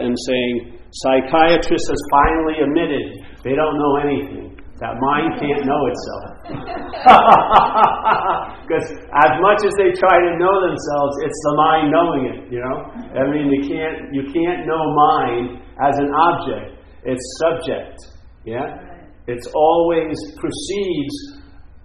and saying, psychiatrists has finally admitted they don't know anything. That mind can't know itself. Because as much as they try to know themselves, it's the mind knowing it, you know? I mean, you can't, you can't know mind as an object. It's subject, yeah? It's always proceeds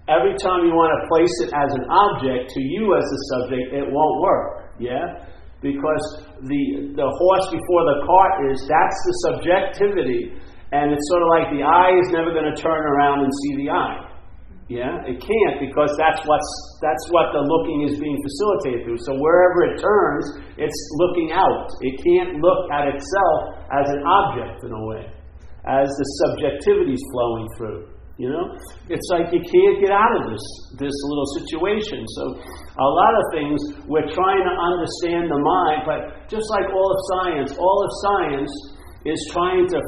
every time you want to place it as an object to you as a subject, it won't work. Yeah? Because the, the horse before the cart is that's the subjectivity, and it's sort of like the eye is never going to turn around and see the eye. Yeah, it can't because that's what's that's what the looking is being facilitated through. So wherever it turns, it's looking out. It can't look at itself as an object in a way, as the subjectivity is flowing through. You know, it's like you can't get out of this this little situation. So, a lot of things we're trying to understand the mind, but just like all of science, all of science is trying to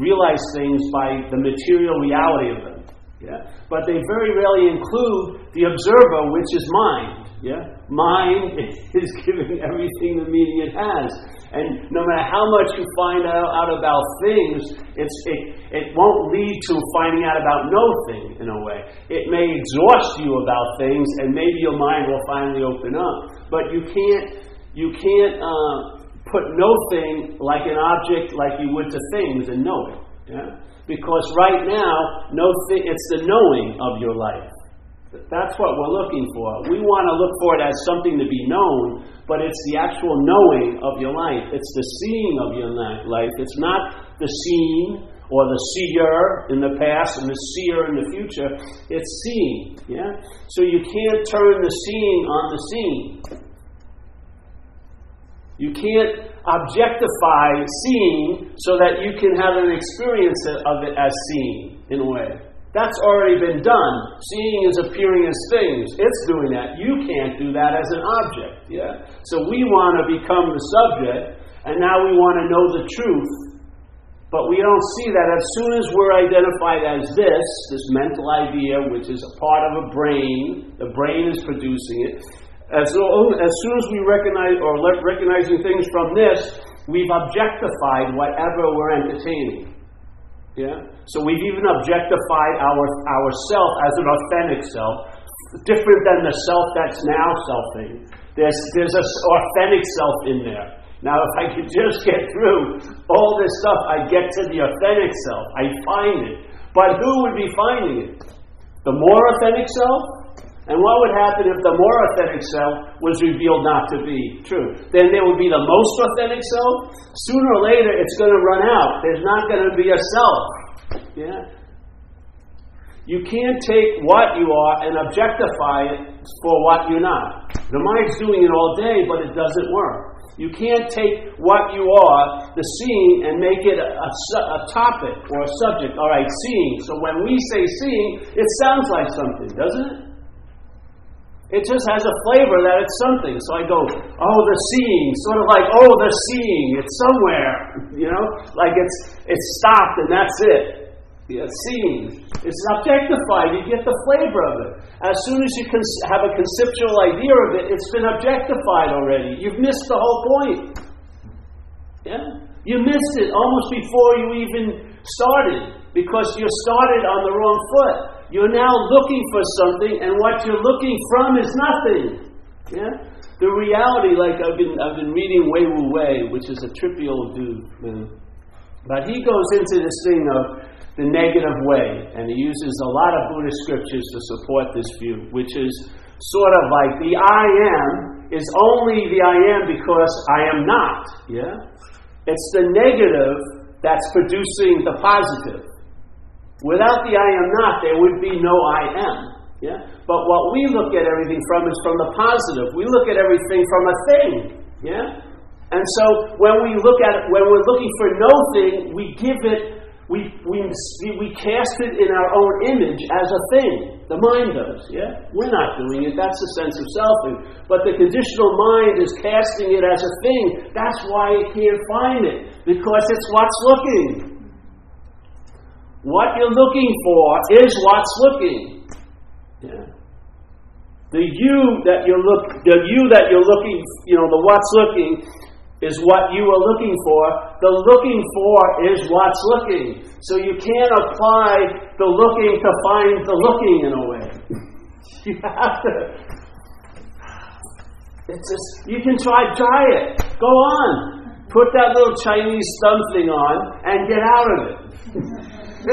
realize things by the material reality of them. Yeah, but they very rarely include the observer, which is mind. Yeah, mind is giving everything the meaning it has. And no matter how much you find out, out about things, it's, it, it won't lead to finding out about no thing in a way. It may exhaust you about things, and maybe your mind will finally open up. But you can't, you can't uh, put no thing like an object like you would to things and know it. Yeah? Because right now, no thi- it's the knowing of your life. That's what we're looking for. We want to look for it as something to be known, but it's the actual knowing of your life. It's the seeing of your life. It's not the seeing or the seer in the past and the seer in the future. It's seeing. Yeah? So you can't turn the seeing on the seeing. You can't objectify seeing so that you can have an experience of it as seeing, in a way. That's already been done. Seeing is appearing as things. It's doing that. You can't do that as an object. Yeah? So we want to become the subject, and now we want to know the truth. But we don't see that as soon as we're identified as this, this mental idea, which is a part of a brain, the brain is producing it. As, as soon as we recognize or recognizing things from this, we've objectified whatever we're entertaining. Yeah? So we've even objectified our ourself as an authentic self, different than the self that's now selfing. There's there's a authentic self in there. Now, if I could just get through all this stuff, I get to the authentic self. I find it. But who would be finding it? The more authentic self? And what would happen if the more authentic self was revealed not to be true? Then there would be the most authentic self. Sooner or later, it's going to run out. There's not going to be a self. Yeah? You can't take what you are and objectify it for what you're not. The mind's doing it all day, but it doesn't work. You can't take what you are, the seeing, and make it a, a, a, topic or a subject. All right, seeing. So when we say seeing, it sounds like something, doesn't it? It just has a flavor that it's something. So I go, oh, the seeing, sort of like, oh, the seeing, it's somewhere, you know, like it's it's stopped and that's it. Yeah, seeing, it's objectified. You get the flavor of it. As soon as you can have a conceptual idea of it, it's been objectified already. You've missed the whole point. Yeah, you missed it almost before you even started because you started on the wrong foot. You're now looking for something, and what you're looking from is nothing. Yeah? The reality, like I've been, I've been reading Wei Wu Wei, which is a trippy old dude. But he goes into this thing of the negative way, and he uses a lot of Buddhist scriptures to support this view, which is sort of like the I am is only the I am because I am not. Yeah? It's the negative that's producing the positive. Without the I am not, there would be no I am. Yeah? But what we look at everything from is from the positive. We look at everything from a thing. Yeah? And so when we look at it, when we're looking for no thing, we give it, we, we, we cast it in our own image as a thing. The mind does, yeah? We're not doing it. That's the sense of selfing. But the conditional mind is casting it as a thing. That's why it can't find it. Because it's what's looking. What you're looking for is what's looking. Yeah. The you that you're look the you that you're looking, you know, the what's looking is what you are looking for. The looking for is what's looking. So you can't apply the looking to find the looking in a way. you have to. It's just, you can try, try it. Go on. Put that little Chinese thumb thing on and get out of it.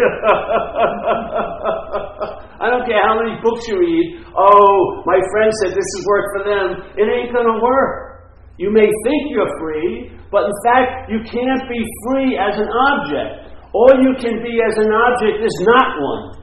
I don't care how many books you read. Oh, my friend said this has worked for them. It ain't going to work. You may think you're free, but in fact, you can't be free as an object. All you can be as an object is not one.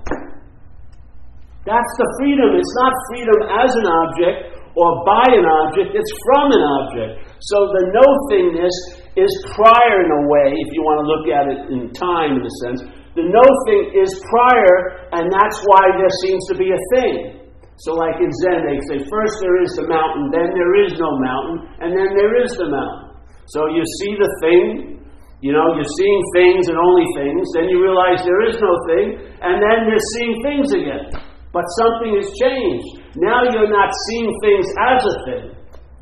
That's the freedom. It's not freedom as an object or by an object, it's from an object. So the no thingness is prior in a way, if you want to look at it in time in a sense. The no thing is prior, and that's why there seems to be a thing. So, like in Zen, they say first there is the mountain, then there is no mountain, and then there is the mountain. So you see the thing, you know, you're seeing things and only things, then you realize there is no thing, and then you're seeing things again. But something has changed. Now you're not seeing things as a thing.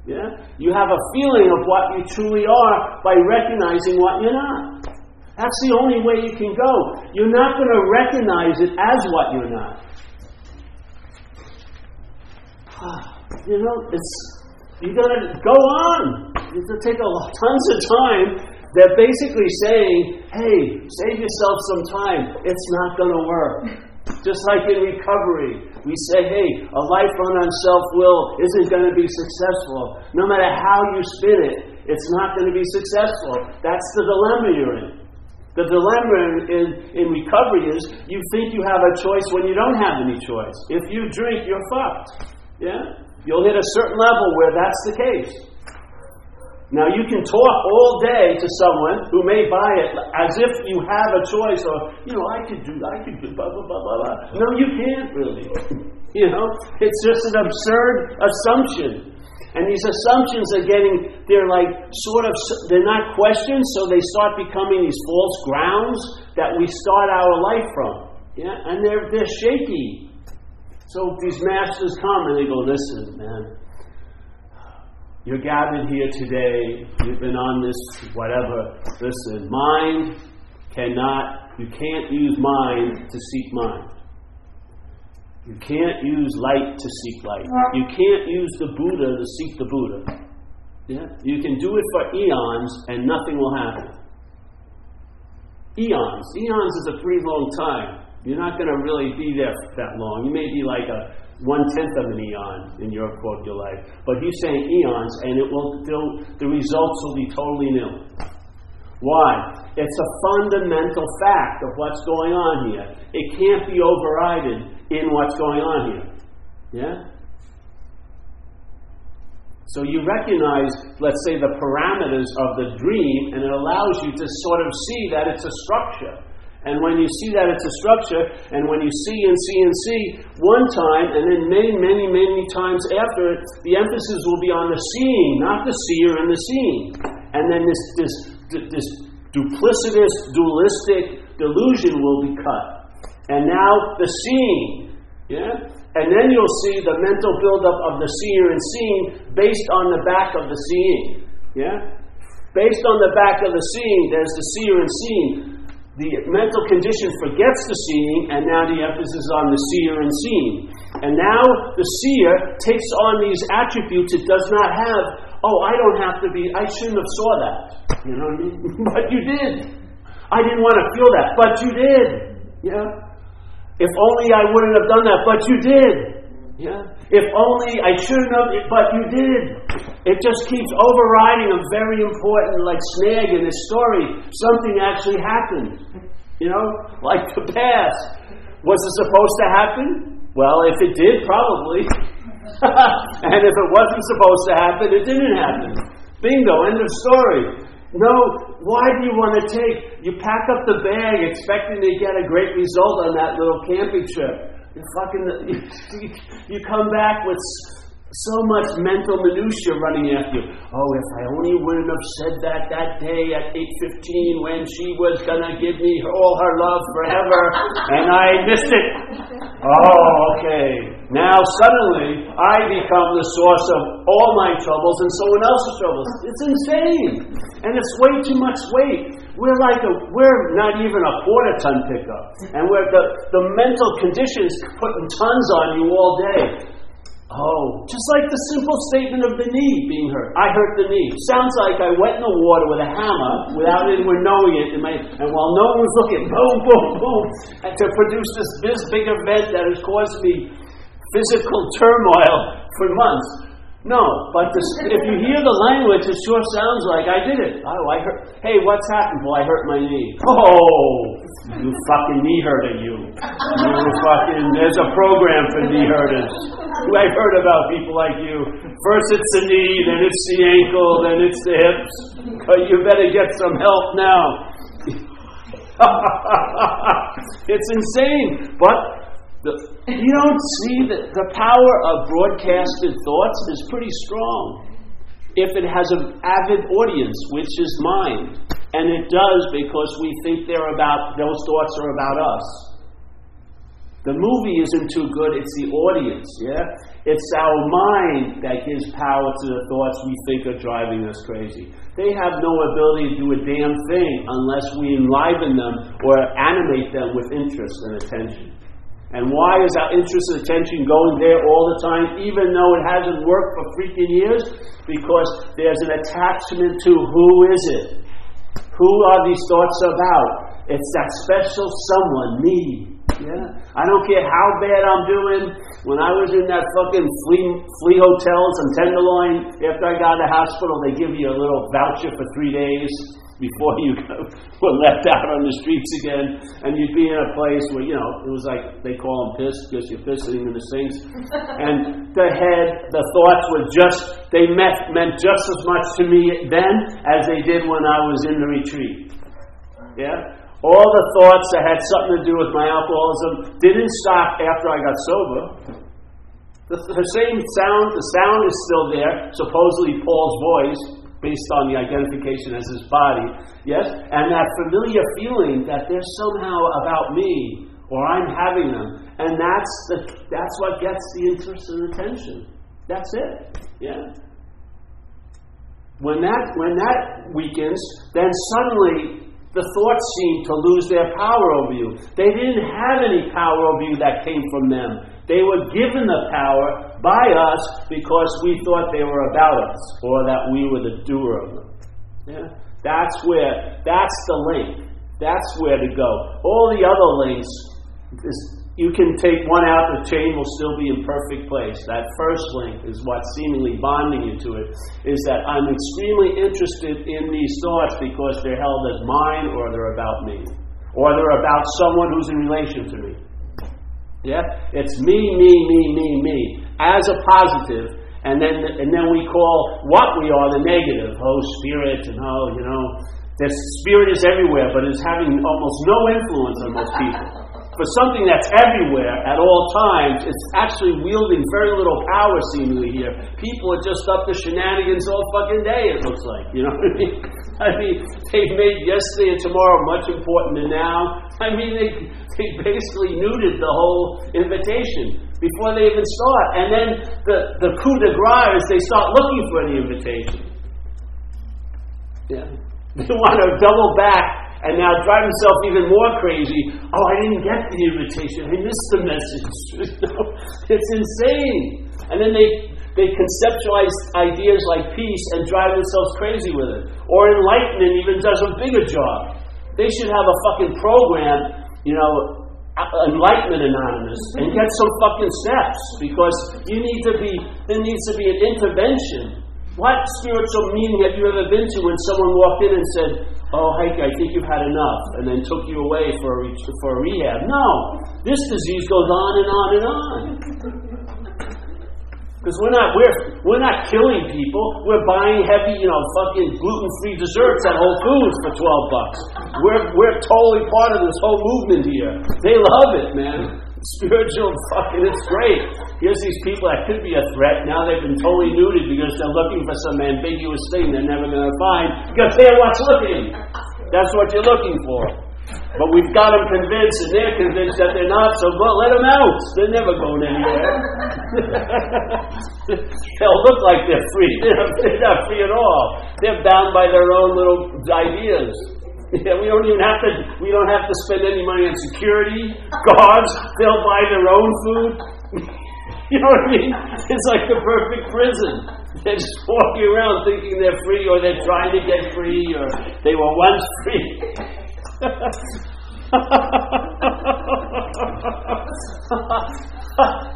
Yeah? You have a feeling of what you truly are by recognizing what you're not. That's the only way you can go. You're not going to recognize it as what you're not. You know, it's you got to go on. It's going to take a lot, tons of time. They're basically saying, "Hey, save yourself some time. It's not going to work." Just like in recovery, we say, "Hey, a life run on self-will isn't going to be successful. No matter how you spin it, it's not going to be successful." That's the dilemma you're in. The dilemma in, in recovery is you think you have a choice when you don't have any choice. If you drink, you're fucked. Yeah? You'll hit a certain level where that's the case. Now you can talk all day to someone who may buy it as if you have a choice or, you know, I could do I could do blah blah blah blah blah. No, you can't really. you know? It's just an absurd assumption. And these assumptions are getting, they're like sort of, they're not questions, so they start becoming these false grounds that we start our life from. Yeah? And they're, they're shaky. So these masters come and they go, listen, man, you're gathered here today, you've been on this, whatever. Listen, mind cannot, you can't use mind to seek mind. You can't use light to seek light. You can't use the Buddha to seek the Buddha. Yeah? You can do it for eons and nothing will happen. Eons. Eons is a pretty long time. You're not going to really be there that long. You may be like a one tenth of an eon in your quote your life. But he's saying eons, and it will the results will be totally nil. Why? It's a fundamental fact of what's going on here. It can't be overridden in what's going on here. Yeah? So you recognize, let's say, the parameters of the dream, and it allows you to sort of see that it's a structure. And when you see that it's a structure, and when you see and see and see one time, and then many, many, many times after, it, the emphasis will be on the seeing, not the seer and the seeing. And then this, this, this duplicitous, dualistic delusion will be cut. And now the seeing. Yeah? And then you'll see the mental buildup of the seer and seeing based on the back of the seeing. Yeah? Based on the back of the seeing, there's the seer and seeing. The mental condition forgets the seeing, and now the emphasis is on the seer and seeing. And now the seer takes on these attributes it does not have. Oh, I don't have to be, I shouldn't have saw that. You know what I mean? but you did. I didn't want to feel that, but you did. Yeah? If only I wouldn't have done that, but you did. Yeah? If only I shouldn't have, but you did. It just keeps overriding a very important, like, snag in this story. Something actually happened. You know? Like the past. Was it supposed to happen? Well, if it did, probably. and if it wasn't supposed to happen, it didn't happen. Bingo, end of story. No, why do you want to take? You pack up the bag expecting to get a great result on that little camping trip. You fucking, you, you come back with so much mental minutia running after you. Oh, if I only wouldn't have said that that day at 8:15 when she was gonna give me all her love forever, and I missed it. Oh, okay. Now suddenly I become the source of all my troubles and someone else's troubles. It's insane, and it's way too much weight. We're like a, we're not even a quarter ton pickup, and we're the the mental conditions putting tons on you all day. Oh, just like the simple statement of the knee being hurt. I hurt the knee. Sounds like I went in the water with a hammer without anyone knowing it, my, and while no one was looking, boom, boom, boom, and to produce this, this big event that has caused me physical turmoil for months. No, but this, if you hear the language, it sure sounds like I did it. Oh, I hurt. Hey, what's happened? Well, I hurt my knee. Oh, you fucking knee hurter, you. You fucking. There's a program for knee hurters. I've heard about people like you. First it's the knee, then it's the ankle, then it's the hips. But you better get some help now. it's insane, but the, you don't see that the power of broadcasted thoughts is pretty strong if it has an avid audience, which is mind. And it does because we think they're about, those thoughts are about us. The movie isn't too good, it's the audience, yeah? It's our mind that gives power to the thoughts we think are driving us crazy. They have no ability to do a damn thing unless we enliven them or animate them with interest and attention. And why is our interest and attention going there all the time, even though it hasn't worked for freaking years? Because there's an attachment to who is it? Who are these thoughts about? It's that special someone, me. Yeah? I don't care how bad I'm doing. When I was in that fucking flea, flea hotels and Tenderloin, after I got out of the hospital, they give you a little voucher for three days before you were left out on the streets again, and you'd be in a place where you know it was like they call them piss because you're pissing in the sinks, and the head, the thoughts were just they meant meant just as much to me then as they did when I was in the retreat. Yeah. All the thoughts that had something to do with my alcoholism didn't stop after I got sober. The, the same sound, the sound is still there, supposedly Paul's voice, based on the identification as his body, yes? And that familiar feeling that they're somehow about me or I'm having them. And that's, the, that's what gets the interest and attention. That's it. Yeah? When that, when that weakens, then suddenly the thoughts seem to lose their power over you. They didn't have any power over you that came from them. They were given the power by us because we thought they were about us or that we were the doer of them. Yeah? That's where, that's the link. That's where to go. All the other links, is, you can take one out, the chain will still be in perfect place. That first link is what's seemingly bonding you to it, is that I'm extremely interested in these thoughts because they're held as mine or they're about me. Or they're about someone who's in relation to me. Yeah? It's me, me, me, me, me, as a positive, and then and then we call what we are the negative. Oh, spirit, and oh, you know, the spirit is everywhere, but is having almost no influence on most people for something that's everywhere at all times, it's actually wielding very little power seemingly here. People are just up to shenanigans all fucking day, it looks like. You know what I mean? I mean, they've made yesterday and tomorrow much important than now. I mean, they, they basically neutered the whole invitation before they even start. And then the, the coup de grace is they start looking for the invitation. Yeah. They want to double back and now drive himself even more crazy. Oh, I didn't get the invitation. I missed the message. it's insane. And then they they conceptualize ideas like peace and drive themselves crazy with it. Or enlightenment even does a bigger job. They should have a fucking program, you know, uh, Enlightenment Anonymous, and get some fucking steps because you need to be. There needs to be an intervention. What spiritual meeting have you ever been to when someone walked in and said, oh, Heike, I think you've had enough, and then took you away for a, for a rehab. No, this disease goes on and on and on. Because we're not we're we're not killing people. We're buying heavy, you know, fucking gluten free desserts at Whole Foods for twelve bucks. We're we're totally part of this whole movement here. They love it, man. Spiritual fucking, it's great. Here's these people that could be a threat. Now they've been totally neutered because they're looking for some ambiguous thing they're never going to find because they're what's looking. That's what you're looking for. But we've got them convinced, and they're convinced that they're not, so go, let them out. They're never going anywhere. They'll look like they're free. They're not free at all. They're bound by their own little ideas. Yeah, we don't even have to. We don't have to spend any money on security guards. They'll buy their own food. you know what I mean? It's like the perfect prison. They're just walking around thinking they're free, or they're trying to get free, or they were once free.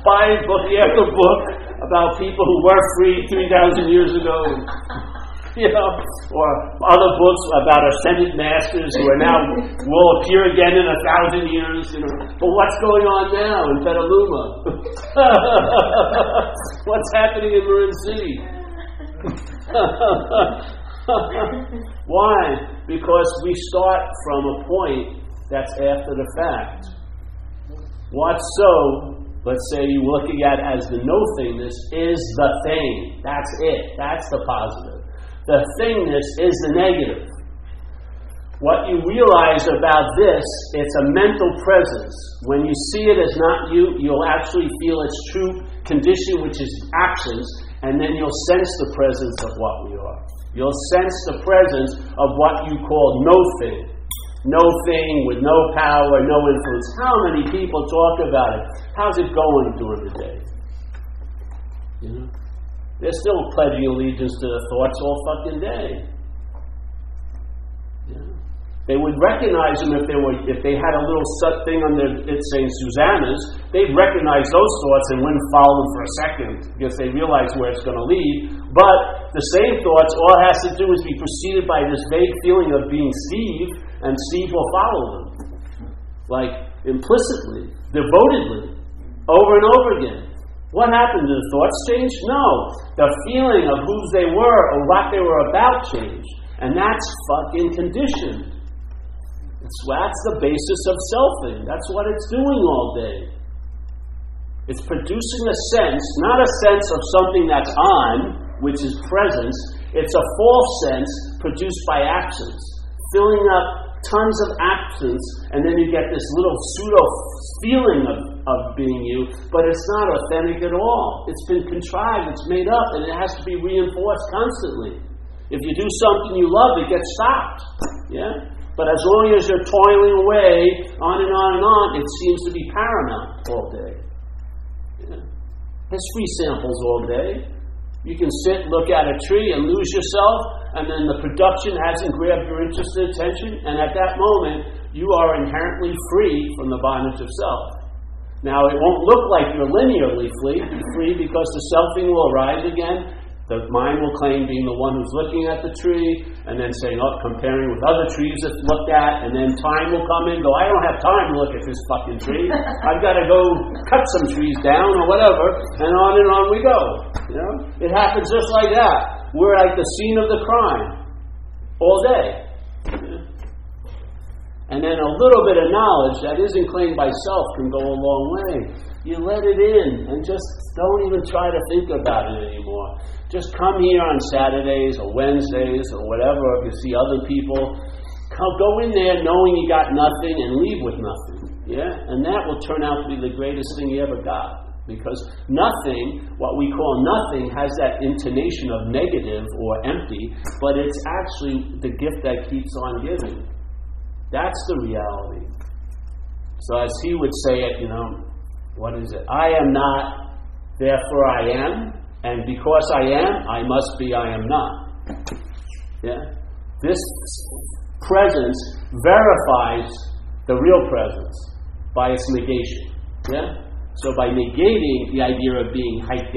Buying book after book about people who were free three thousand years ago. You know, or other books about ascended masters who are now will appear again in a thousand years. You know, but what's going on now in Petaluma? what's happening in Marin City? Why? Because we start from a point that's after the fact. What's so let's say you're looking at as the no thingness is the thing. That's it. That's the positive. The thingness is the negative. What you realize about this, it's a mental presence. When you see it as not you, you'll actually feel its true condition, which is actions, and then you'll sense the presence of what we are. You'll sense the presence of what you call no thing. No thing with no power, no influence. How many people talk about it? How's it going during the day? You know? They're still pledging allegiance to the thoughts all fucking day. They would recognize them if they were if they had a little set thing on their it saying Susanna's, they'd recognize those thoughts and wouldn't follow them for a second because they realize where it's going to lead. But the same thoughts, all it has to do is be preceded by this vague feeling of being Steve, and Steve will follow them. Like implicitly, devotedly, over and over again. What happened? Did the thoughts change? No. The feeling of whose they were or what they were about changed. And that's fucking conditioned. That's, that's the basis of selfing. That's what it's doing all day. It's producing a sense, not a sense of something that's on, which is presence. It's a false sense produced by absence, filling up tons of absence, and then you get this little pseudo feeling of, of being you, but it's not authentic at all. It's been contrived, it's made up, and it has to be reinforced constantly. If you do something you love, it gets stopped. Yeah? But as long as you're toiling away, on and on and on, it seems to be paramount all day. Yeah? Free samples all day. You can sit, look at a tree, and lose yourself, and then the production hasn't grabbed your interest and attention, and at that moment, you are inherently free from the bondage of self. Now, it won't look like you're linearly free, because the selfing will arise again, the mind will claim being the one who's looking at the tree and then saying, oh, comparing with other trees it's looked at, and then time will come in go, I don't have time to look at this fucking tree. I've got to go cut some trees down or whatever, and on and on we go. You know? It happens just like that. We're at the scene of the crime all day. And then a little bit of knowledge that isn't claimed by self can go a long way. You let it in and just don't even try to think about it anymore. Just come here on Saturdays or Wednesdays or whatever, if you see other people. Come, go in there knowing you got nothing and leave with nothing. Yeah? And that will turn out to be the greatest thing you ever got. Because nothing, what we call nothing, has that intonation of negative or empty, but it's actually the gift that keeps on giving. That's the reality. So, as he would say it, you know, what is it? I am not, therefore I am. And because I am, I must be I am not. Yeah? This presence verifies the real presence by its negation. Yeah? So by negating the idea of being Heike,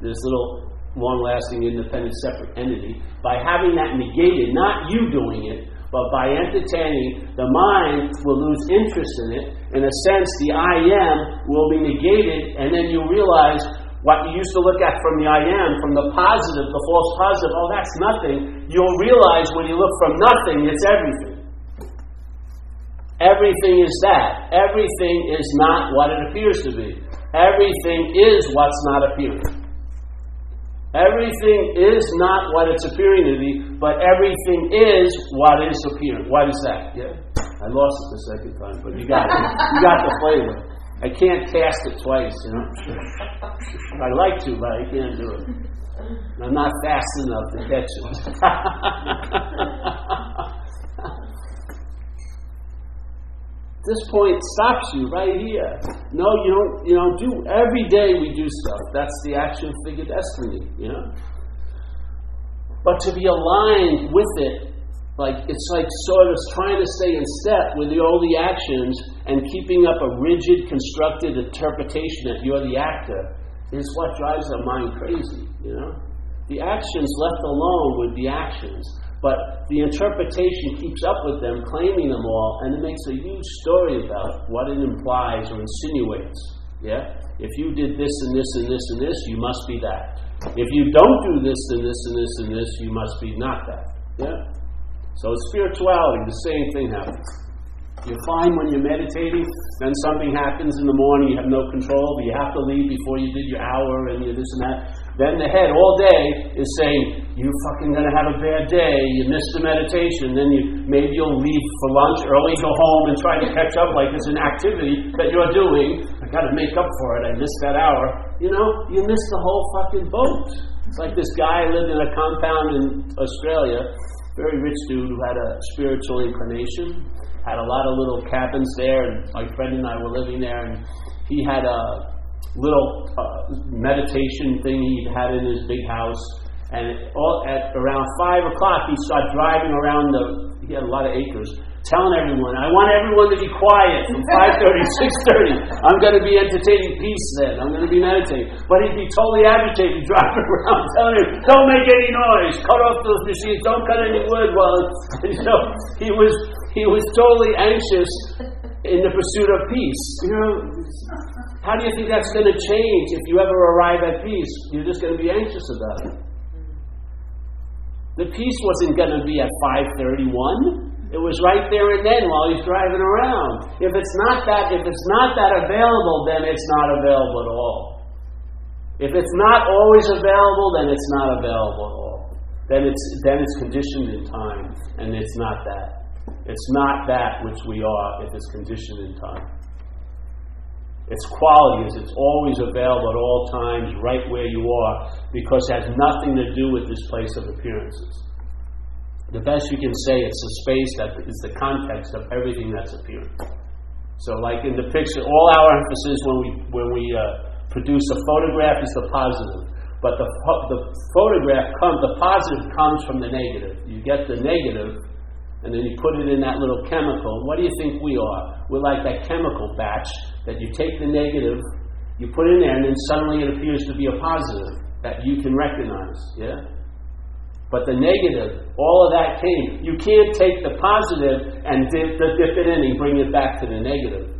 this little long lasting independent separate entity, by having that negated, not you doing it, but by entertaining, the mind will lose interest in it. In a sense, the I am will be negated, and then you realize what you used to look at from the I am, from the positive, the false positive, oh, that's nothing, you'll realize when you look from nothing, it's everything. Everything is that. Everything is not what it appears to be. Everything is what's not appearing. Everything is not what it's appearing to be, but everything is what is appearing. What is that? Yeah? I lost it the second time, but you got it. You got the flavor. I can't cast it twice, you know. I like to, but I can't do it. I'm not fast enough to catch it. This point stops you right here. No, you don't. You know, do every day we do stuff. That's the action figure destiny. You know. But to be aligned with it, like it's like sort of trying to stay in step with all the actions and keeping up a rigid, constructed interpretation that you're the actor is what drives our mind crazy. You know, the actions left alone with the actions but the interpretation keeps up with them, claiming them all, and it makes a huge story about what it implies or insinuates. Yeah? If you did this and this and this and this, you must be that. If you don't do this and this and this and this, you must be not that. Yeah? So spirituality, the same thing happens. You find when you're meditating, then something happens in the morning, you have no control, but you have to leave before you did your hour and you this and that. Then the head all day is saying, You're fucking gonna have a bad day, you missed the meditation, then you maybe you'll leave for lunch early, go home and try to catch up like it's an activity that you're doing. I gotta make up for it, I missed that hour. You know, you missed the whole fucking boat. It's like this guy lived in a compound in Australia, very rich dude who had a spiritual inclination had a lot of little cabins there, and my friend and I were living there, and he had a little uh, meditation thing he had in his big house. And all, at around five o'clock, he started driving around the. He had a lot of acres, telling everyone, I want everyone to be quiet from 5.30 6.30. I'm going to be entertaining peace then. I'm going to be meditating. But he'd be totally agitated, driving around telling him, don't make any noise, cut off those machines, don't cut any wood. Well, you know, he was, he was totally anxious in the pursuit of peace. You know, how do you think that's going to change if you ever arrive at peace? You're just going to be anxious about it. The peace wasn't going to be at 531. It was right there and then while he's driving around. If it's not that, if it's not that available, then it's not available at all. If it's not always available, then it's not available at all. Then it's then it's conditioned in time, and it's not that. It's not that which we are if it's conditioned in time. Its quality is it's always available at all times, right where you are, because it has nothing to do with this place of appearances the best you can say it's the space that is the context of everything that's appearing. So, like in the picture, all our emphasis when we when we uh, produce a photograph is the positive, but the the photograph comes the positive comes from the negative. You get the negative, and then you put it in that little chemical. What do you think we are? We're like that chemical batch that you take the negative, you put in there, and then suddenly it appears to be a positive that you can recognize. Yeah. But the negative, all of that came. You can't take the positive and dip, dip it in and bring it back to the negative.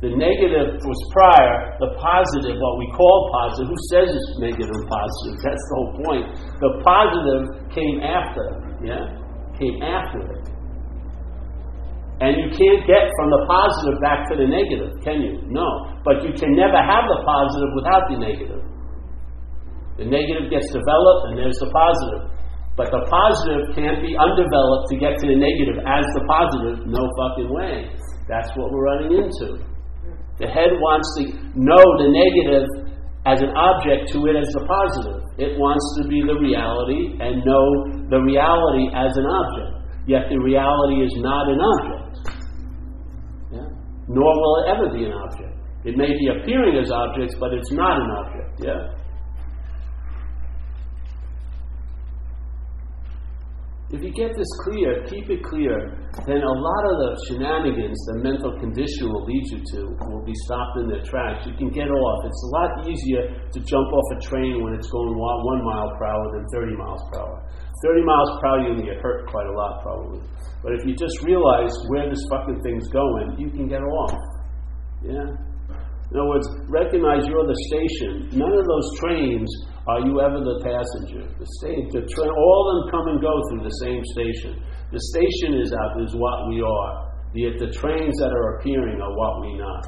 The negative was prior, the positive, what we call positive, who says it's negative and positive? That's the whole point. The positive came after, yeah? Came after it. And you can't get from the positive back to the negative, can you? No. But you can never have the positive without the negative. The negative gets developed, and there's the positive. But the positive can't be undeveloped to get to the negative as the positive. No fucking way. That's what we're running into. The head wants to know the negative as an object to it as the positive. It wants to be the reality and know the reality as an object. Yet the reality is not an object. Nor will it ever be an object. It may be appearing as objects, but it's not an object. Yeah? If you get this clear, keep it clear, then a lot of the shenanigans the mental condition will lead you to will be stopped in their tracks. You can get off. It's a lot easier to jump off a train when it's going one mile per hour than 30 miles per hour. 30 miles per hour, you're going to get hurt quite a lot, probably. But if you just realize where this fucking thing's going, you can get off. Yeah? In other words, recognize you're the station. None of those trains are you ever the passenger? The same, the train, all of them come and go through the same station. The station is out is what we are. The, the trains that are appearing are what we not.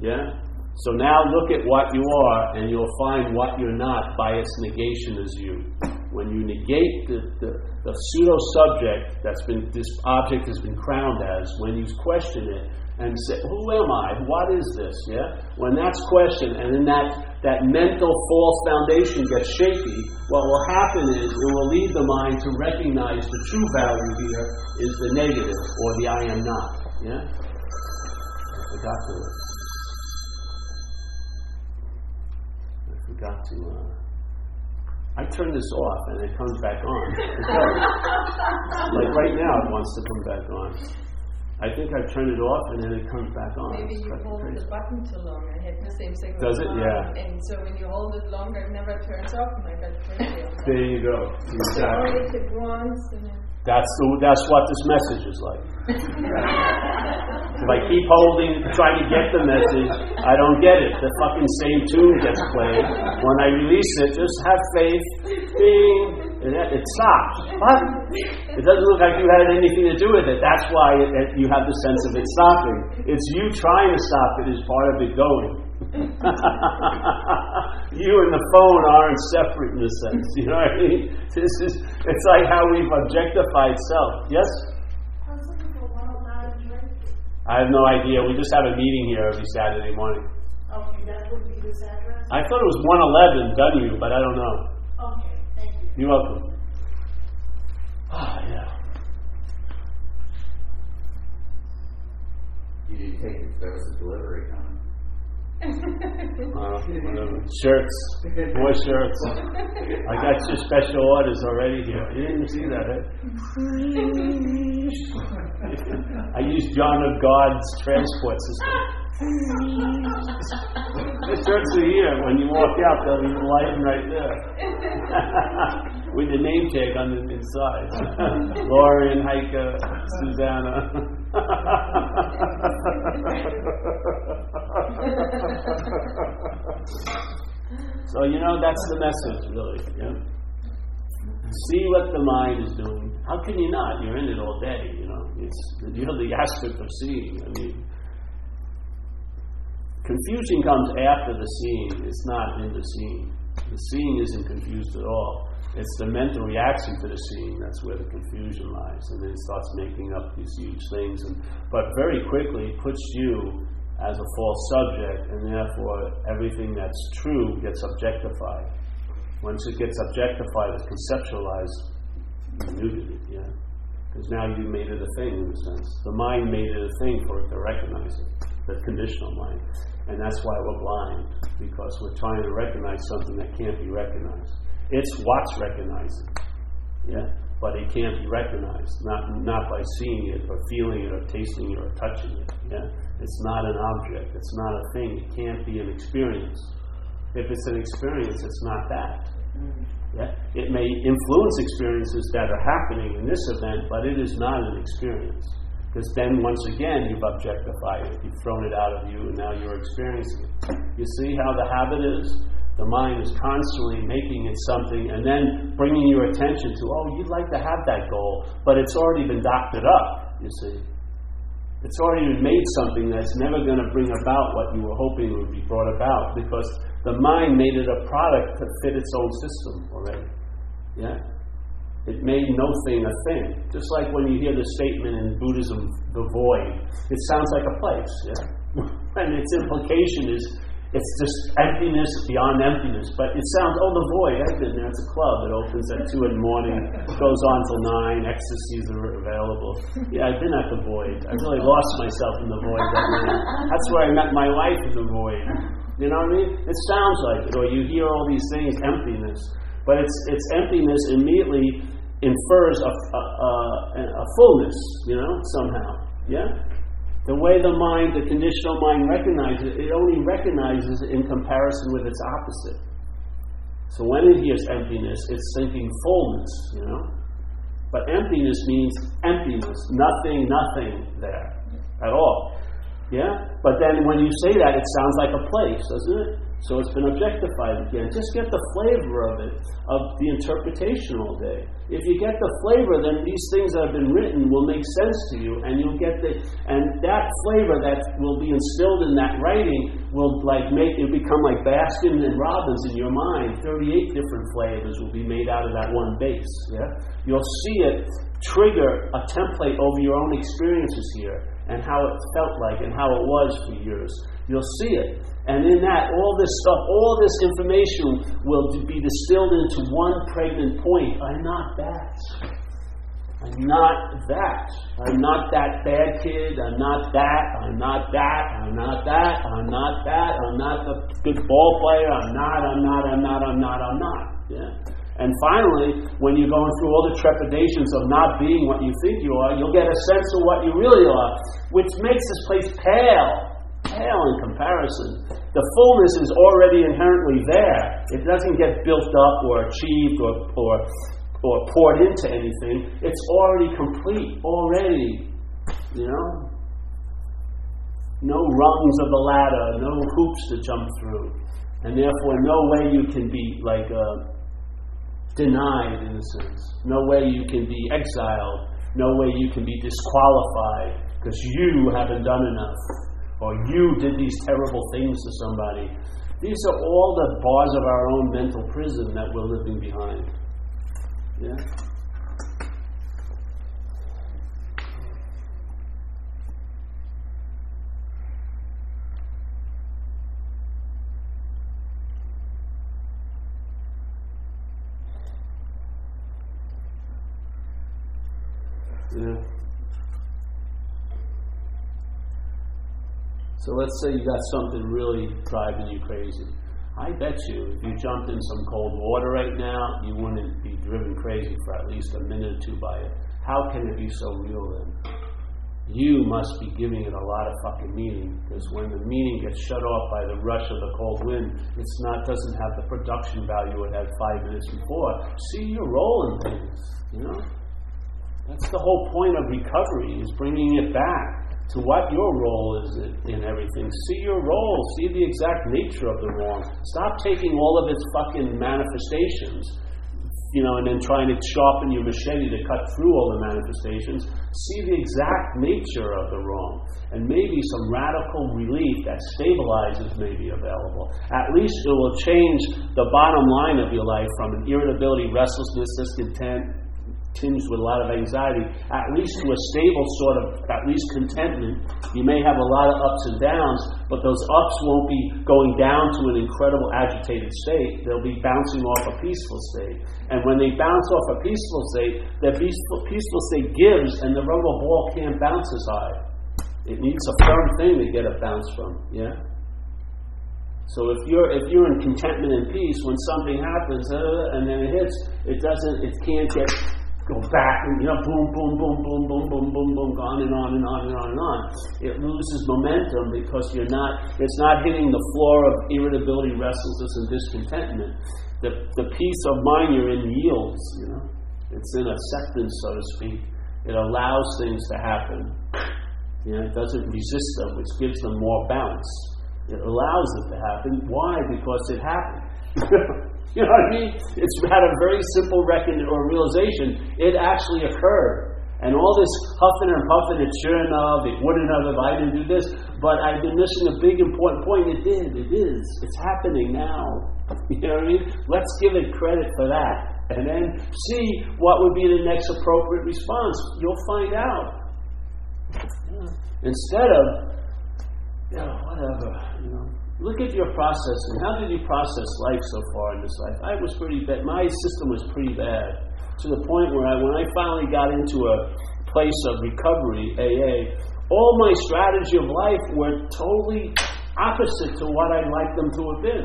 Yeah? So now look at what you are, and you'll find what you're not by its negation as you. When you negate the, the, the pseudo subject that's been this object has been crowned as, when you question it and say, Who am I? What is this? Yeah? When that's questioned and then that, that mental false foundation gets shaky, what will happen is it will lead the mind to recognize the true value here is the negative or the I am not. Yeah? I forgot to I forgot to uh, I turn this off and it comes back on. like right now it wants to come back on. I think I turned it off and then it comes back on. Maybe you hold crazy. the button too long. I had the same thing. Does it? Yeah. And so when you hold it longer, it never turns off, and I got crazy. there you go. Exactly. So once that's the, that's what this message is like. if I keep holding, trying to get the message, I don't get it. The fucking same tune gets played. When I release it, just have faith. It stops. What? It doesn't look like you had anything to do with it. That's why it, it, you have the sense of it stopping. It's you trying to stop it is part of it going. you and the phone aren't separate in a sense. You know what I mean? This is it's like how we've objectified self. Yes? I have no idea. We just have a meeting here every Saturday morning. Okay, that would be this address? I thought it was 111 W, but I don't know. Okay. You're welcome. Ah, yeah. You didn't take it. There was a delivery coming. uh, shirts, more shirts. I got your special orders already here. You didn't see that, eh? I use John of God's transport system. The shirts are here. When you walk out, they'll be lighting right there. With the name tag on the inside. Lauren, Heike, Susanna. so, you know, that's the message, really. Yeah? See what the mind is doing. How can you not? You're in it all day, you know. It's the, the aspect of seeing. I mean, Confusion comes after the seeing, it's not in the seeing. The seeing isn't confused at all. It's the mental reaction to the seeing that's where the confusion lies. And then it starts making up these huge things. And, but very quickly puts you as a false subject, and therefore everything that's true gets objectified. Once it gets objectified, it's conceptualized, it, yeah? Because now you made it a thing in a sense. The mind made it a thing for it to recognize it, the conditional mind. And that's why we're blind, because we're trying to recognize something that can't be recognized. It's what's recognizing. Yeah? But it can't be recognized, not, not by seeing it or feeling it or tasting it or touching it. Yeah? It's not an object, it's not a thing, it can't be an experience. If it's an experience, it's not that. Mm. Yeah? It may influence experiences that are happening in this event, but it is not an experience. Because then, once again, you've objectified it, you've thrown it out of you, and now you're experiencing it. You see how the habit is? The mind is constantly making it something and then bringing your attention to, oh, you'd like to have that goal, but it's already been doctored up, you see. It's already been made something that's never going to bring about what you were hoping would be brought about because the mind made it a product to fit its own system already. Yeah? It made no thing a thing. Just like when you hear the statement in Buddhism, the void, it sounds like a place, yeah? and its implication is it's just emptiness beyond emptiness. But it sounds, oh, the void, I've been there. It's a club. It opens at 2 in the morning, goes on till 9, ecstasies are available. Yeah, I've been at the void. I really lost myself in the void that. That's where I met my wife in the void. You know what I mean? It sounds like it. Or you hear all these things, emptiness. But it's, it's emptiness immediately infers a, a, a, a fullness, you know, somehow. Yeah? The way the mind, the conditional mind recognizes it, it only recognizes it in comparison with its opposite. So when it hears emptiness, it's thinking fullness, you know? But emptiness means emptiness, nothing, nothing there at all. Yeah? But then when you say that, it sounds like a place, doesn't it? So it's been objectified again. Just get the flavor of it, of the interpretation all day. If you get the flavor, then these things that have been written will make sense to you, and you'll get the and that flavor that will be instilled in that writing will like make it become like Baskin and Robbins in your mind. Thirty-eight different flavors will be made out of that one base. Yeah, you'll see it trigger a template over your own experiences here and how it felt like and how it was for years. You'll see it. And in that, all this stuff, all this information will be distilled into one pregnant point. I'm not that. I'm not that. I'm not that bad kid. I'm not that. I'm not that. I'm not that. I'm not that. I'm not the good ball player. I'm not. I'm not. I'm not. I'm not. I'm not. Yeah. And finally, when you're going through all the trepidations of not being what you think you are, you'll get a sense of what you really are, which makes this place pale. Pale in comparison. The fullness is already inherently there. It doesn't get built up or achieved or, or, or poured into anything. It's already complete, already. You know? No rungs of the ladder, no hoops to jump through. And therefore, no way you can be like a denied in a sense. No way you can be exiled. No way you can be disqualified because you haven't done enough or you did these terrible things to somebody. These are all the bars of our own mental prison that we're living behind. Yeah? Yeah. So let's say you got something really driving you crazy. I bet you if you jumped in some cold water right now, you wouldn't be driven crazy for at least a minute or two by it. How can it be so real then? You must be giving it a lot of fucking meaning because when the meaning gets shut off by the rush of the cold wind, it's not doesn't have the production value it had five minutes before. See your role in things, you know. That's the whole point of recovery, is bringing it back to what your role is in everything. See your role, see the exact nature of the wrong. Stop taking all of its fucking manifestations, you know, and then trying to sharpen your machete to cut through all the manifestations. See the exact nature of the wrong. And maybe some radical relief that stabilizes may be available. At least it will change the bottom line of your life from an irritability, restlessness, discontent, tinged with a lot of anxiety, at least to a stable sort of, at least contentment. You may have a lot of ups and downs, but those ups won't be going down to an incredible agitated state. They'll be bouncing off a peaceful state. And when they bounce off a peaceful state, that peaceful, peaceful state gives, and the rubber ball can't bounce as high. It needs a firm thing to get a bounce from. Yeah? So if you're if you're in contentment and peace, when something happens uh, and then it hits, it doesn't, it can't get go back and you know boom boom boom boom boom boom boom boom on and on and on and on and on. It loses momentum because you're not it's not hitting the floor of irritability restlessness and discontentment. The, the peace of mind you're in yields you know. It's in acceptance so to speak. It allows things to happen. You know, it doesn't resist them which gives them more bounce it allows it to happen. Why? Because it happened You know what I mean? It's had a very simple reckoning or realization. It actually occurred. And all this huffing and puffing, it's sure enough, it wouldn't have if I didn't do this. But I've been missing a big important point. It did. It is. It's happening now. You know what I mean? Let's give it credit for that. And then see what would be the next appropriate response. You'll find out. Instead of, you know, whatever. Look at your processing. How did you process life so far in this life? I was pretty bad. My system was pretty bad to the point where I, when I finally got into a place of recovery, AA, all my strategy of life were totally opposite to what I'd like them to have been.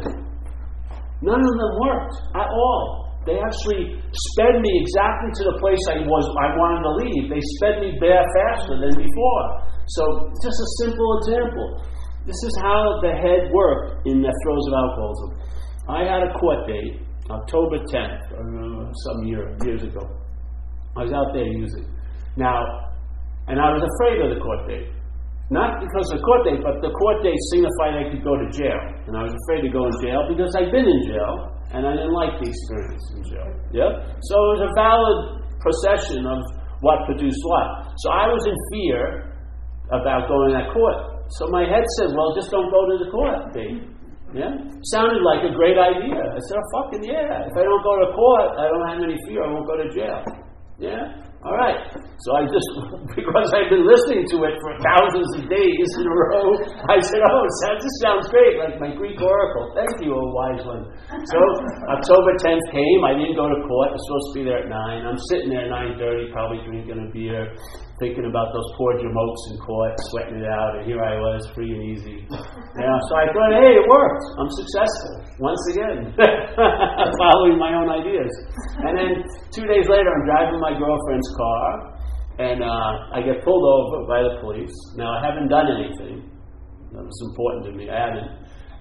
None of them worked at all. They actually sped me exactly to the place I was I wanted to leave. They sped me there faster than before. So just a simple example. This is how the head worked in the throes of alcoholism. I had a court date, October 10th, uh, some year, years ago. I was out there using. Now, and I was afraid of the court date. Not because of the court date, but the court date signified I could go to jail. And I was afraid to go in jail because I'd been in jail and I didn't like the experience in jail. Yeah? So it was a valid procession of what produced what. So I was in fear about going to court. So my head said, well, just don't go to the court date. Yeah? Sounded like a great idea. I said, oh, fucking yeah. If I don't go to court, I don't have any fear. I won't go to jail. Yeah? All right. So I just, because I've been listening to it for thousands of days in a row, I said, oh, this sounds great, like my Greek oracle. Thank you, O wise one. So October 10th came. I didn't go to court. I was supposed to be there at 9. I'm sitting there at 9.30, probably drinking a beer, thinking about those poor jamokes in court, sweating it out, and here I was, free and easy. Yeah, so I thought, hey, it worked. I'm successful. Once again, following my own ideas. And then two days later, I'm driving my girlfriend's car, and uh, I get pulled over by the police. Now, I haven't done anything. That was important to me. I haven't.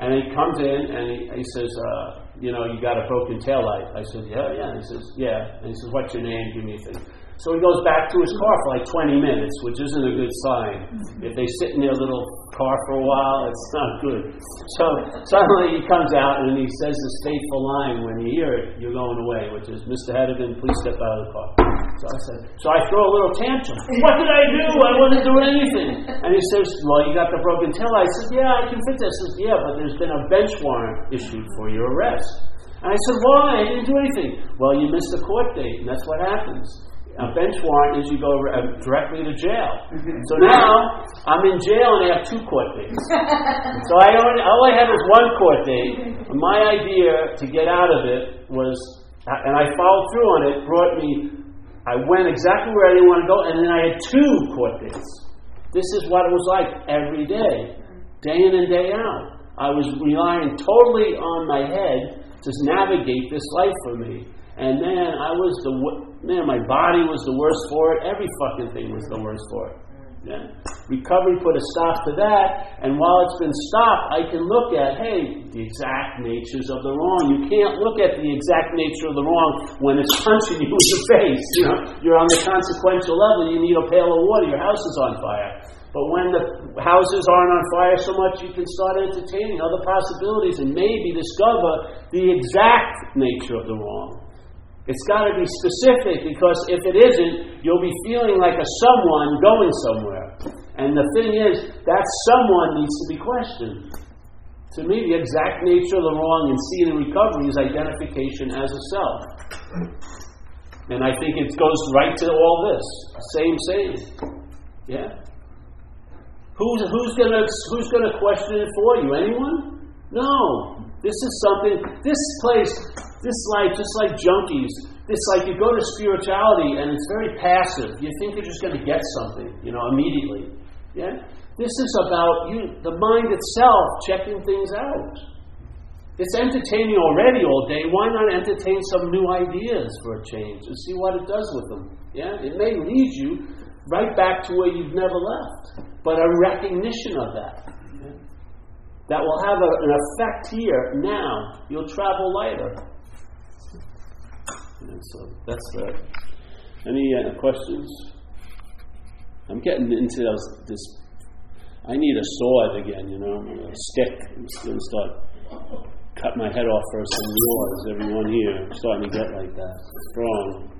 And he comes in and he, he says, uh, you know, you got a broken tail light. I said, yeah, yeah. He says, yeah. And he says, what's your name? Give me a thing. So he goes back to his car for like 20 minutes, which isn't a good sign. If they sit in their little car for a while, it's not good. So suddenly he comes out and he says this fateful line when you hear it, you're going away, which is, Mr. Hedigan, please step out of the car. So I said, so I throw a little tantrum. What did I do? I wasn't doing anything. And he says, well, you got the broken tail. I said, yeah, I can fit this. He says, yeah, but there's been a bench warrant issued for your arrest. And I said, why? I didn't do anything. Well, you missed the court date, and that's what happens. A bench warrant is you go uh, directly to jail. So now I'm in jail and I have two court dates. so I only, all I had was one court date. My idea to get out of it was, and I followed through on it, brought me, I went exactly where I didn't want to go, and then I had two court dates. This is what it was like every day, day in and day out. I was relying totally on my head to navigate this life for me. And man, I was the man. My body was the worst for it. Every fucking thing was the worst for it. Yeah. Recovery put a stop to that, and while it's been stopped, I can look at, hey, the exact natures of the wrong. You can't look at the exact nature of the wrong when it's punching you in the face. You know, you're on the consequential level. You need a pail of water. Your house is on fire. But when the houses aren't on fire so much, you can start entertaining other possibilities and maybe discover the exact nature of the wrong. It's got to be specific because if it isn't, you'll be feeling like a someone going somewhere. And the thing is, that someone needs to be questioned. To me, the exact nature of the wrong and seeing and recovery is identification as a self. And I think it goes right to all this. Same, same. Yeah? Who's, who's going who's gonna question it for you? Anyone? No. This is something, this place this life, just like junkies, this like you go to spirituality and it's very passive. You think you're just going to get something, you know, immediately. Yeah? This is about you, the mind itself checking things out. It's entertaining already all day. Why not entertain some new ideas for a change and see what it does with them? Yeah? It may lead you right back to where you've never left, but a recognition of that. That will have a, an effect here now. You'll travel lighter. And so that's the. Any uh, questions? I'm getting into those, this. I need a sword again, you know, a stick. I'm going to start cut my head off first and yours, everyone here. I'm starting to get like that. Strong.